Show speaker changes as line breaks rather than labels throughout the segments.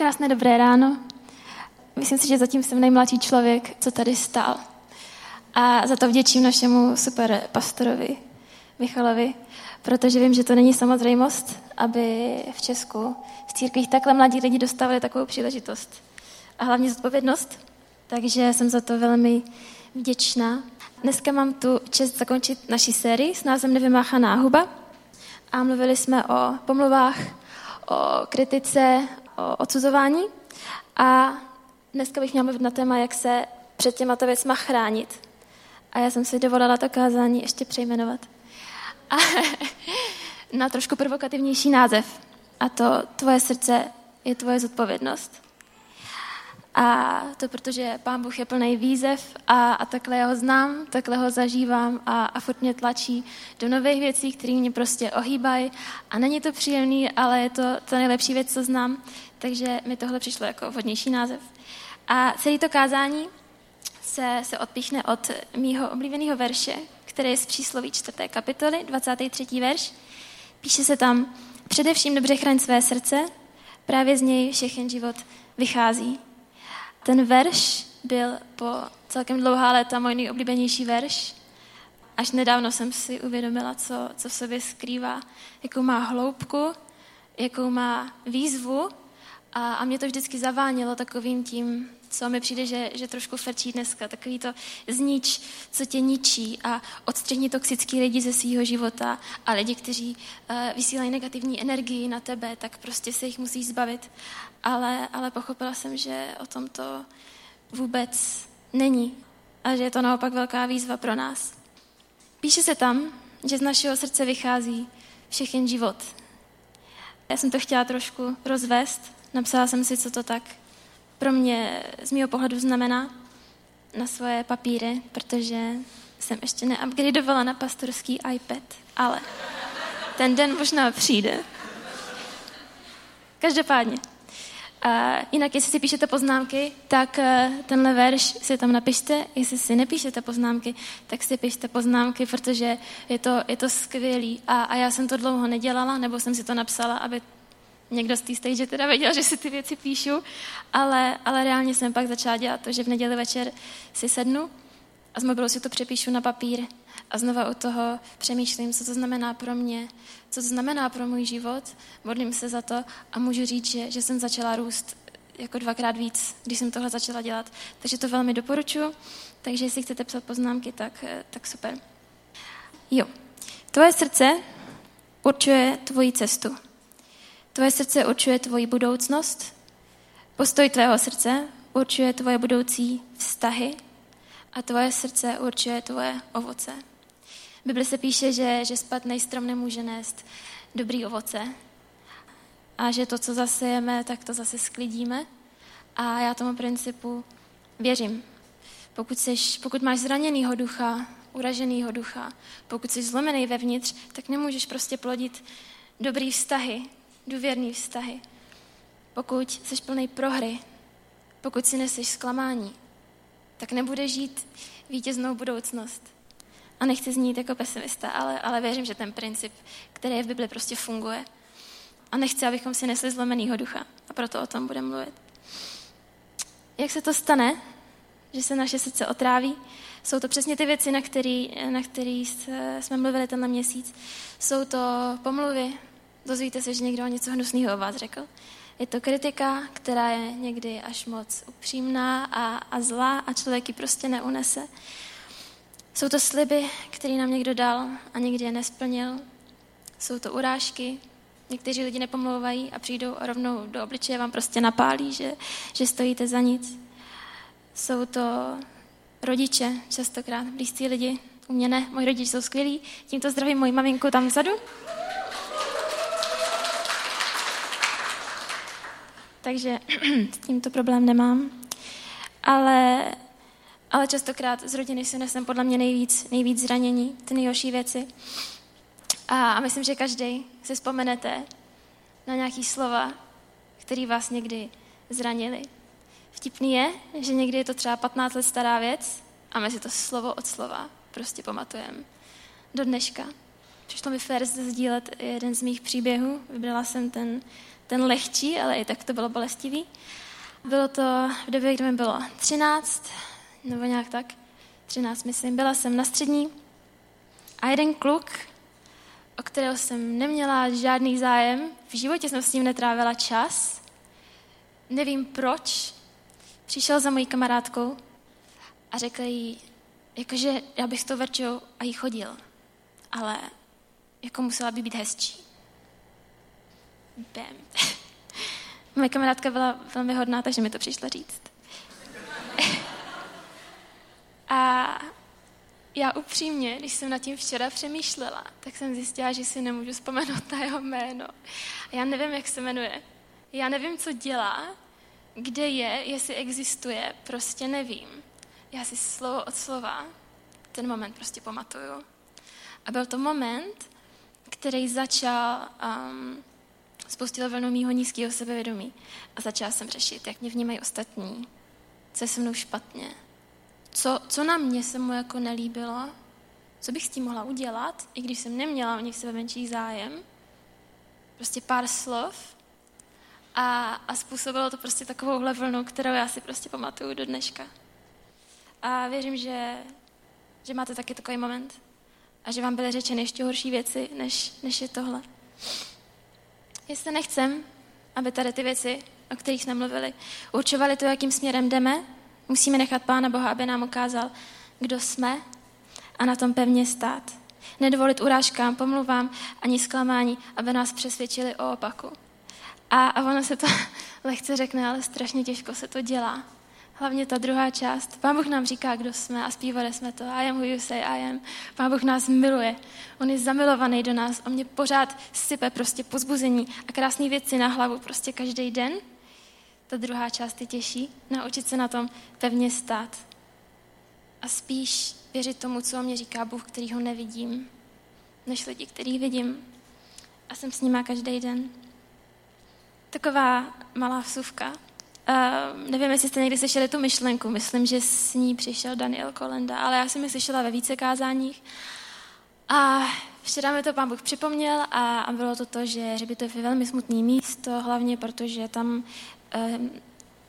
Krásné dobré ráno. Myslím si, že zatím jsem nejmladší člověk, co tady stál. A za to vděčím našemu super pastorovi Michalovi, protože vím, že to není samozřejmost, aby v Česku v církvích takhle mladí lidi dostávali takovou příležitost. A hlavně zodpovědnost. Takže jsem za to velmi vděčná. Dneska mám tu čest zakončit naší sérii s názvem Nevymáchaná huba. A mluvili jsme o pomluvách, o kritice, odsuzování. A dneska bych měla mluvit na téma, jak se před těma věcma chránit. A já jsem si dovolila to kázání ještě přejmenovat. A na trošku provokativnější název. A to tvoje srdce je tvoje zodpovědnost. A to protože Pán Bůh je plný výzev a, a takhle ho znám, takhle ho zažívám a, a furt mě tlačí do nových věcí, které mě prostě ohýbají. A není to příjemný, ale je to ta nejlepší věc, co znám. Takže mi tohle přišlo jako vhodnější název. A celý to kázání se, se odpíchne od mýho oblíbeného verše, který je z přísloví 4. kapitoly, 23. verš. Píše se tam, především dobře chraň své srdce, právě z něj všechen život vychází. Ten verš byl po celkem dlouhá léta můj nejoblíbenější verš. Až nedávno jsem si uvědomila, co, co v sobě skrývá, jakou má hloubku, jakou má výzvu a, a mě to vždycky zavánilo takovým tím, co mi přijde, že, že trošku frčí dneska, takový to znič, co tě ničí a odstřihni toxický lidi ze svého života a lidi, kteří uh, vysílají negativní energii na tebe, tak prostě se jich musíš zbavit. Ale, ale pochopila jsem, že o tom to vůbec není a že je to naopak velká výzva pro nás. Píše se tam, že z našeho srdce vychází všechen život. Já jsem to chtěla trošku rozvést, napsala jsem si, co to tak pro mě z mého pohledu znamená na svoje papíry, protože jsem ještě neupgradeovala na pastorský iPad, ale ten den možná přijde. Každopádně. A jinak, jestli si píšete poznámky, tak eh, tenhle verš si tam napište. Jestli si nepíšete poznámky, tak si pište poznámky, protože je to, je to skvělý. A, a já jsem to dlouho nedělala, nebo jsem si to napsala, aby někdo z té stage teda věděl, že si ty věci píšu, ale, ale reálně jsem pak začala dělat to, že v neděli večer si sednu a z mobilu si to přepíšu na papír a znova u toho přemýšlím, co to znamená pro mě, co to znamená pro můj život, modlím se za to a můžu říct, že, že jsem začala růst jako dvakrát víc, když jsem tohle začala dělat. Takže to velmi doporučuji. Takže jestli chcete psat poznámky, tak, tak super. Jo. Tvoje srdce určuje tvoji cestu. Tvoje srdce určuje tvoji budoucnost, postoj tvého srdce určuje tvoje budoucí vztahy a tvoje srdce určuje tvoje ovoce. V Bibli se píše, že, že spadný strom nemůže nést dobrý ovoce a že to, co zasejeme, tak to zase sklidíme. A já tomu principu věřím. Pokud, seš, pokud máš zraněnýho ducha, uraženýho ducha, pokud jsi zlomený vevnitř, tak nemůžeš prostě plodit dobrý vztahy, důvěrný vztahy. Pokud jsi plný prohry, pokud si neseš zklamání, tak nebude žít vítěznou budoucnost. A nechci znít jako pesimista, ale, ale věřím, že ten princip, který je v Bibli, prostě funguje. A nechci, abychom si nesli zlomenýho ducha. A proto o tom budeme mluvit. Jak se to stane, že se naše srdce otráví? Jsou to přesně ty věci, na které na který jsme mluvili tenhle měsíc. Jsou to pomluvy, dozvíte se, že někdo něco hnusného o vás řekl. Je to kritika, která je někdy až moc upřímná a, a zlá a člověk ji prostě neunese. Jsou to sliby, které nám někdo dal a někdy je nesplnil. Jsou to urážky, někteří lidi nepomlouvají a přijdou rovnou do obličeje vám prostě napálí, že, že stojíte za nic. Jsou to rodiče, častokrát blízcí lidi. U mě ne, moji rodiče jsou skvělí. Tímto zdravím moji maminku tam vzadu. Takže s tímto problém nemám. Ale, ale častokrát z rodiny si nesem podle mě nejvíc, nejvíc zranění, ty nejhorší věci. A, a myslím, že každý si vzpomenete na nějaký slova, které vás někdy zranili. Vtipný je, že někdy je to třeba 15 let stará věc a my si to slovo od slova prostě pamatujeme. Do dneška. přišlo mi fér sdílet jeden z mých příběhů. Vybrala jsem ten, ten lehčí, ale i tak to bylo bolestivý. Bylo to v době, kdy mi bylo 13, nebo nějak tak, 13 myslím. Byla jsem na střední a jeden kluk, o kterého jsem neměla žádný zájem, v životě jsem s ním netrávila čas, nevím proč, přišel za mojí kamarádkou a řekl jí, jakože já bych s tou Verčou a jí chodil, ale jako musela by být hezčí. Bam. Moje kamarádka byla velmi hodná, takže mi to přišlo říct. a já upřímně, když jsem nad tím včera přemýšlela, tak jsem zjistila, že si nemůžu vzpomenout na jeho jméno. A já nevím, jak se jmenuje. Já nevím, co dělá, kde je, jestli existuje, prostě nevím. Já si slovo od slova ten moment prostě pamatuju. A byl to moment, který začal um, spustil vlnu mýho nízkého sebevědomí. A začala jsem řešit, jak mě vnímají ostatní, co je se mnou špatně, co, co na mě se mu jako nelíbilo, co bych s tím mohla udělat, i když jsem neměla o nich sebe menší zájem. Prostě pár slov a, a způsobilo to prostě takovou vlnu, kterou já si prostě pamatuju do dneška. A věřím, že, že máte taky takový moment a že vám byly řečeny ještě horší věci, než, než je tohle. Jestli nechcem, aby tady ty věci, o kterých jsme mluvili, určovaly to, jakým směrem jdeme, musíme nechat Pána Boha, aby nám ukázal, kdo jsme a na tom pevně stát. Nedovolit urážkám, pomluvám ani zklamání, aby nás přesvědčili o opaku. A, a ono se to lehce řekne, ale strašně těžko se to dělá. Hlavně ta druhá část. Pán Bůh nám říká, kdo jsme a zpívali jsme to. I am who you say I am. Pán Bůh nás miluje. On je zamilovaný do nás. On mě pořád sype prostě pozbuzení a krásné věci na hlavu prostě každý den. Ta druhá část je těžší. Naučit se na tom pevně stát. A spíš věřit tomu, co o mě říká Bůh, který ho nevidím, než lidi, který vidím. A jsem s nima každý den. Taková malá vsuvka. Nevím, jestli jste někdy slyšeli tu myšlenku. Myslím, že s ní přišel Daniel Kolenda, ale já jsem ji slyšela ve více kázáních. A včera mi to pán Bůh připomněl a, a bylo to to, že Hřbitov je velmi smutný místo, hlavně protože tam, um,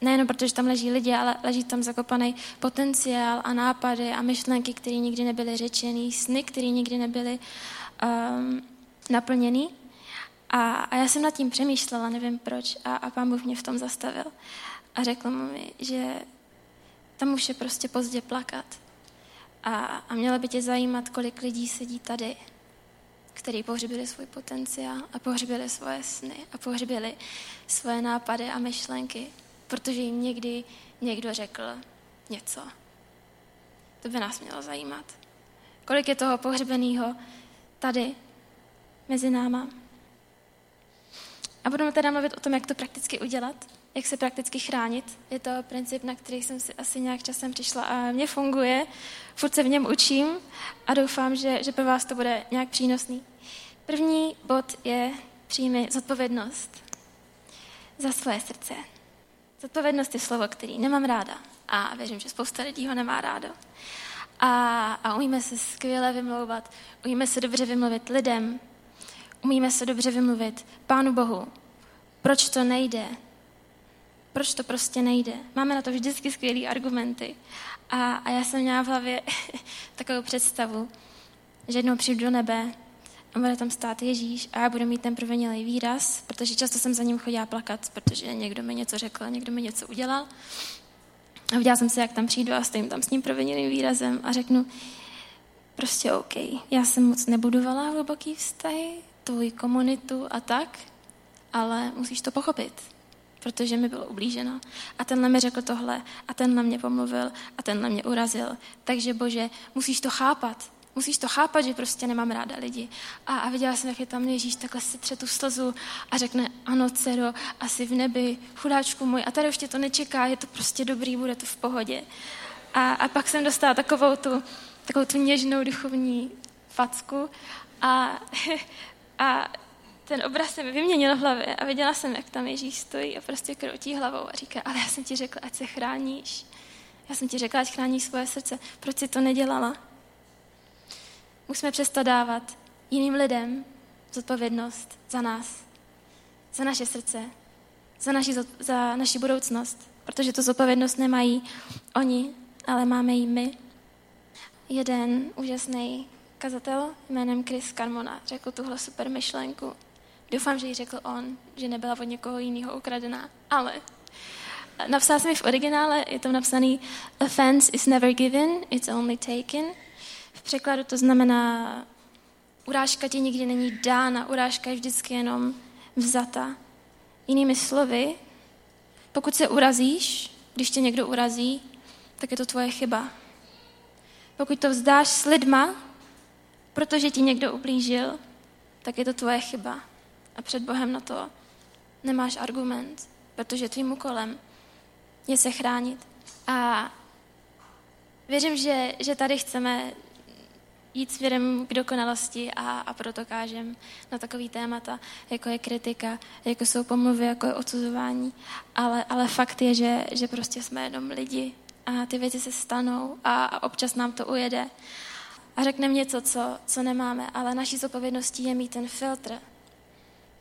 nejenom protože tam leží lidi, ale leží tam zakopaný potenciál a nápady a myšlenky, které nikdy nebyly řečený, sny, které nikdy nebyly um, naplněný. A, a já jsem nad tím přemýšlela, nevím proč, a, a pán Bůh mě v tom zastavil. A řekl mi, že tam už je prostě pozdě plakat. A, a mělo by tě zajímat, kolik lidí sedí tady, který pohřbili svůj potenciál a pohřbili svoje sny a pohřbili svoje nápady a myšlenky, protože jim někdy někdo řekl něco. To by nás mělo zajímat. Kolik je toho pohřbeného tady mezi náma? A budeme teda mluvit o tom, jak to prakticky udělat, jak se prakticky chránit. Je to princip, na který jsem si asi nějak časem přišla a mě funguje. Furt se v něm učím a doufám, že, že pro vás to bude nějak přínosný. První bod je přijmi zodpovědnost za svoje srdce. Zodpovědnost je slovo, který nemám ráda a věřím, že spousta lidí ho nemá rádo. A, a umíme se skvěle vymlouvat, umíme se dobře vymluvit lidem, umíme se dobře vymluvit Pánu Bohu. Proč to nejde? Proč to prostě nejde? Máme na to vždycky skvělé argumenty. A, a já jsem měla v hlavě takovou představu, že jednou přijdu do nebe a bude tam stát Ježíš a já budu mít ten provinilý výraz, protože často jsem za ním chodila plakat, protože někdo mi něco řekl, někdo mi něco udělal. A viděla jsem se, jak tam přijdu a stojím tam s ním provinilým výrazem a řeknu, prostě OK, já jsem moc nebudovala hluboký vztahy, tvoji komunitu a tak, ale musíš to pochopit, protože mi bylo ublíženo. A tenhle mi řekl tohle, a tenhle mě pomluvil, a tenhle mě urazil. Takže bože, musíš to chápat. Musíš to chápat, že prostě nemám ráda lidi. A, a viděla jsem, jak je tam Ježíš, takhle si tře tu slzu a řekne, ano, dcero, asi v nebi, chudáčku můj. A tady už tě to nečeká, je to prostě dobrý, bude to v pohodě. A, a pak jsem dostala takovou tu, takovou tu něžnou duchovní facku a A ten obraz se mi vyměnil v hlavě a viděla jsem, jak tam Ježíš stojí a prostě kroutí hlavou a říká, ale já jsem ti řekla, ať se chráníš. Já jsem ti řekla, ať chráníš svoje srdce. Proč si to nedělala? Musíme přestat dávat jiným lidem zodpovědnost za nás, za naše srdce, za naši, za naši budoucnost, protože tu zodpovědnost nemají oni, ale máme ji my. Jeden úžasný kazatel jménem Chris Carmona řekl tuhle super myšlenku. Doufám, že ji řekl on, že nebyla od někoho jiného ukradená, ale napsal jsem ji v originále, je tam napsaný Offense is never given, it's only taken. V překladu to znamená urážka ti nikdy není dána, urážka je vždycky jenom vzata. Jinými slovy, pokud se urazíš, když tě někdo urazí, tak je to tvoje chyba. Pokud to vzdáš s lidma, protože ti někdo ublížil, tak je to tvoje chyba. A před Bohem na to nemáš argument, protože tvým úkolem je se chránit. A věřím, že, že tady chceme jít směrem k dokonalosti a, a proto kážem na takový témata, jako je kritika, jako jsou pomluvy, jako je odsuzování. Ale, ale fakt je, že, že prostě jsme jenom lidi a ty věci se stanou a, a občas nám to ujede. A řekneme něco, co, co nemáme, ale naší zodpovědností je mít ten filtr.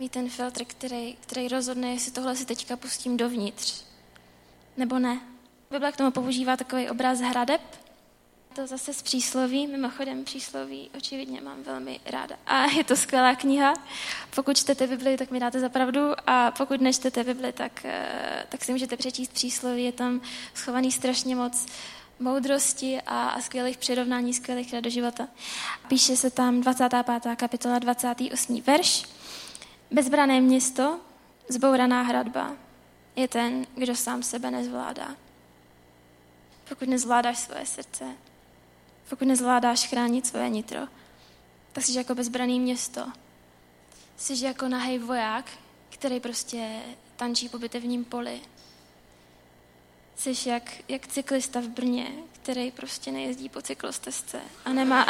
Mít ten filtr, který, který rozhodne, jestli tohle si teďka pustím dovnitř, nebo ne. Bible k tomu používá takový obraz hradeb, to zase z přísloví, mimochodem přísloví očividně mám velmi ráda. A je to skvělá kniha. Pokud čtete Bibli, tak mi dáte za pravdu a pokud nečtete Bibli, tak, eh, tak si můžete přečíst přísloví. Je tam schovaný strašně moc moudrosti a, a skvělých přirovnání, skvělých rad do života. Píše se tam 25. kapitola 28. verš. Bezbrané město, zbouraná hradba, je ten, kdo sám sebe nezvládá. Pokud nezvládáš svoje srdce, pokud nezvládáš chránit svoje nitro, tak jsi jako bezbraný město. Jsi jako nahej voják, který prostě tančí po bitevním poli. Jsi jak, jak cyklista v Brně, který prostě nejezdí po cyklostezce a nemá,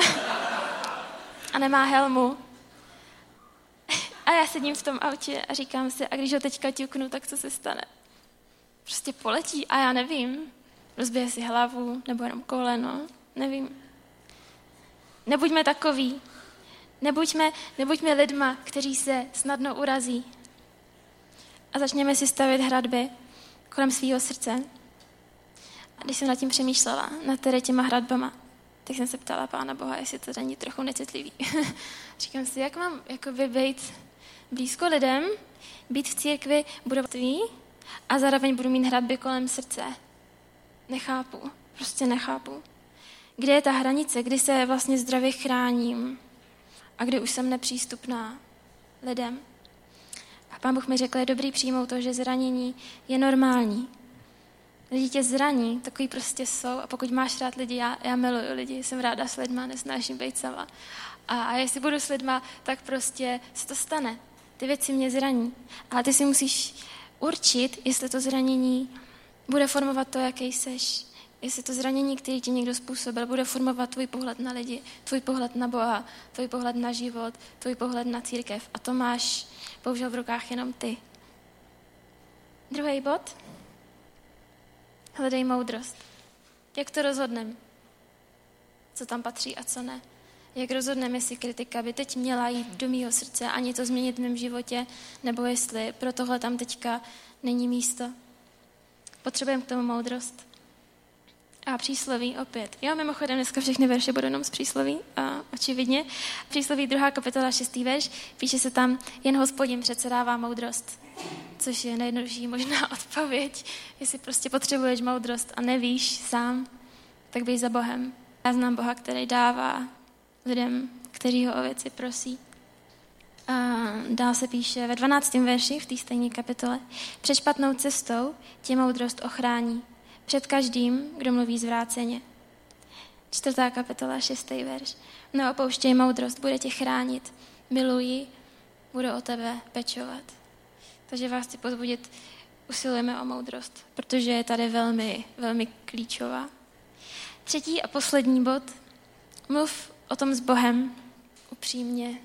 a nemá helmu. A já sedím v tom autě a říkám si, a když ho teďka ťuknu, tak co se stane? Prostě poletí a já nevím. Rozbije si hlavu nebo jenom koleno, nevím. Nebuďme takový. Nebuďme, nebuďme lidma, kteří se snadno urazí. A začněme si stavět hradby kolem svého srdce. A když jsem nad tím přemýšlela, nad tady těma hradbama, tak jsem se ptala Pána Boha, jestli to není trochu necitlivý. Říkám si, jak mám jakoby být blízko lidem, být v církvi budovství a zároveň budu mít hradby kolem srdce. Nechápu, prostě nechápu. Kde je ta hranice, kdy se vlastně zdravě chráním a kdy už jsem nepřístupná lidem. A pán Bůh mi řekl, je dobrý přijmout to, že zranění je normální. Lidi tě zraní, takový prostě jsou a pokud máš rád lidi, já, já miluju lidi, jsem ráda s lidma, nesnáším být sama. A, a jestli budu s lidma, tak prostě se to stane. Ty věci mě zraní. Ale ty si musíš určit, jestli to zranění bude formovat to, jaký seš jestli to zranění, které ti někdo způsobil, bude formovat tvůj pohled na lidi, tvůj pohled na Boha, tvůj pohled na život, tvůj pohled na církev. A to máš bohužel v rukách jenom ty. Druhý bod. Hledej moudrost. Jak to rozhodneme? Co tam patří a co ne? Jak rozhodneme, jestli kritika by teď měla jít do mýho srdce a něco změnit v mém životě, nebo jestli pro tohle tam teďka není místo? Potřebujeme k tomu moudrost. A přísloví opět. Jo, mimochodem dneska všechny verše budou jenom z přísloví, a očividně. Přísloví druhá kapitola, šestý verš, píše se tam, jen hospodin předsedává moudrost. Což je nejjednodušší možná odpověď. Jestli prostě potřebuješ moudrost a nevíš sám, tak běž za Bohem. Já znám Boha, který dává lidem, kteří ho o věci prosí. A dál se píše ve 12. verši v té stejné kapitole. Před špatnou cestou tě moudrost ochrání před každým, kdo mluví zvráceně. Čtvrtá kapitola, šestý verš. Neopouštěj moudrost, bude tě chránit. Miluji, budu o tebe pečovat. Takže vás chci pozbudit, usilujeme o moudrost, protože je tady velmi, velmi klíčová. Třetí a poslední bod. Mluv o tom s Bohem upřímně.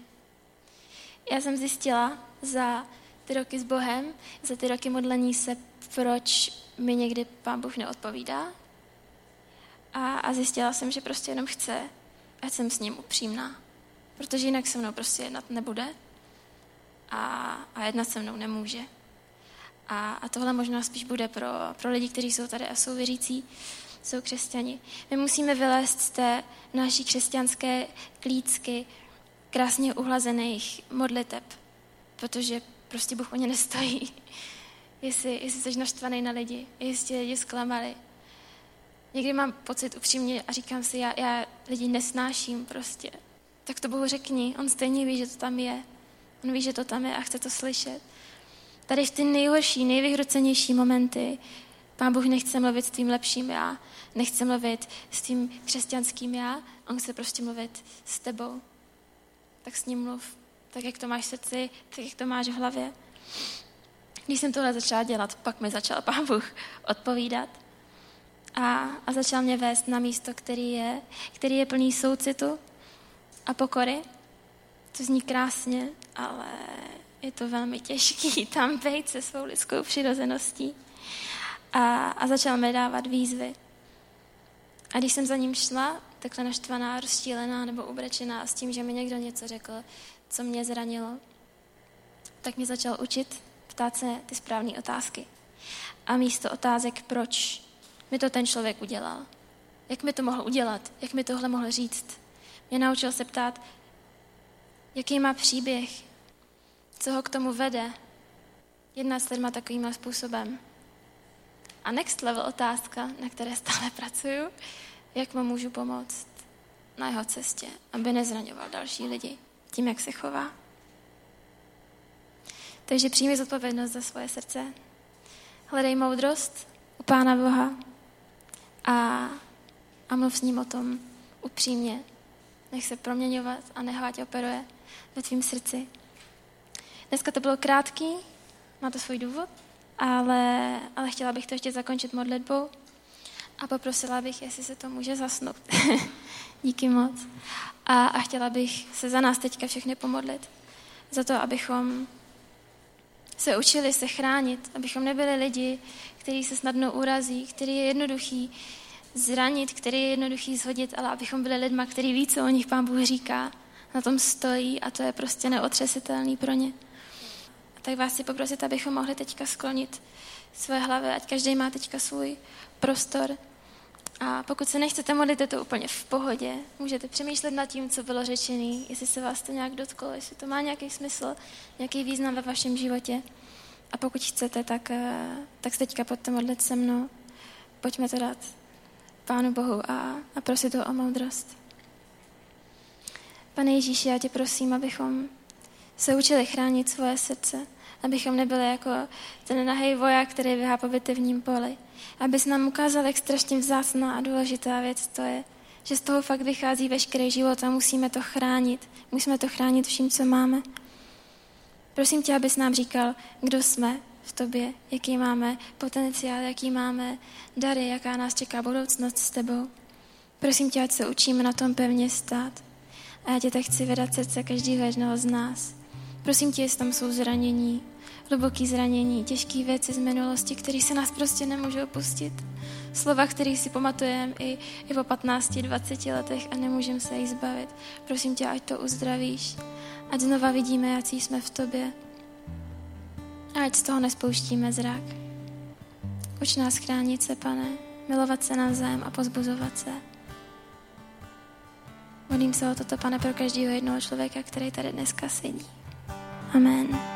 Já jsem zjistila za ty roky s Bohem, za ty roky modlení se, proč mi někdy pán Bůh neodpovídá. A, a zjistila jsem, že prostě jenom chce, ať jsem s ním upřímná. protože jinak se mnou prostě jednat nebude a, a jednat se mnou nemůže. A, a tohle možná spíš bude pro, pro lidi, kteří jsou tady a jsou věřící, jsou křesťani. My musíme vylézt z té naší křesťanské klícky krásně uhlazených modliteb, protože prostě Bůh o ně nestojí. jestli, jestli jsi naštvaný na lidi, jestli lidi zklamali. Někdy mám pocit upřímně a říkám si, já, já lidi nesnáším prostě. Tak to Bohu řekni, on stejně ví, že to tam je. On ví, že to tam je a chce to slyšet. Tady v ty nejhorší, nejvyhrocenější momenty Pán Bůh nechce mluvit s tvým lepším já, nechce mluvit s tím křesťanským já, on chce prostě mluvit s tebou. Tak s ním mluv, tak jak to máš v srdci, tak jak to máš v hlavě. Když jsem tohle začala dělat, pak mi začal Pán Bůh odpovídat a, a začal mě vést na místo, který je, který je plný soucitu a pokory. To zní krásně, ale je to velmi těžký tam být se svou lidskou přirozeností. A, a začal mi dávat výzvy. A když jsem za ním šla, takhle naštvaná, rozštílená nebo ubrečená s tím, že mi někdo něco řekl, co mě zranilo, tak mě začal učit ptát se ty správné otázky. A místo otázek, proč mi to ten člověk udělal, jak mi to mohl udělat, jak mi tohle mohl říct, mě naučil se ptát, jaký má příběh, co ho k tomu vede, jednat s lidma takovým způsobem. A next level otázka, na které stále pracuju, jak mu můžu pomoct na jeho cestě, aby nezraňoval další lidi tím, jak se chová. Takže přijmi zodpovědnost za svoje srdce. Hledej moudrost u Pána Boha a, a mluv s ním o tom upřímně. Nech se proměňovat a nehvátě operuje ve tvým srdci. Dneska to bylo krátký, má to svůj důvod, ale, ale chtěla bych to ještě zakončit modlitbou a poprosila bych, jestli se to může zasnout. Díky moc. A, a chtěla bych se za nás teďka všechny pomodlit. Za to, abychom se učili se chránit, abychom nebyli lidi, kteří se snadno urazí, který je jednoduchý zranit, který je jednoduchý zhodit, ale abychom byli lidma, který ví, co o nich Pán Bůh říká, na tom stojí a to je prostě neotřesitelný pro ně. Tak vás si poprosit, abychom mohli teďka sklonit své hlavy, ať každý má teďka svůj prostor. A pokud se nechcete modlit, je to úplně v pohodě. Můžete přemýšlet nad tím, co bylo řečené, jestli se vás to nějak dotklo, jestli to má nějaký smysl, nějaký význam ve vašem životě. A pokud chcete, tak, eh, tak se teďka pojďte modlit se mnou. Pojďme to dát Pánu Bohu a, a prosit ho o moudrost. Pane Ježíši, já tě prosím, abychom se učili chránit svoje srdce, abychom nebyli jako ten nahej voják, který vyhá po bitevním poli. Abys nám ukázal, jak strašně vzácná a důležitá věc to je, že z toho fakt vychází veškerý život a musíme to chránit. Musíme to chránit vším, co máme. Prosím tě, abys nám říkal, kdo jsme v tobě, jaký máme potenciál, jaký máme dary, jaká nás čeká budoucnost s tebou. Prosím tě, ať se učíme na tom pevně stát. A já tě tak chci vydat srdce každého jednoho z nás. Prosím tě, jestli tam jsou zranění, hluboké zranění, těžké věci z minulosti, které se nás prostě nemůžou opustit. Slova, které si pamatujeme i, i po 15-20 letech a nemůžeme se jich zbavit. Prosím tě, ať to uzdravíš. Ať znova vidíme, jaký jsme v tobě. A ať z toho nespouštíme zrak. Uč nás chránit se, pane, milovat se navzájem a pozbuzovat se. Modlím se o toto, pane, pro každého jednoho člověka, který tady dneska sedí. Amen.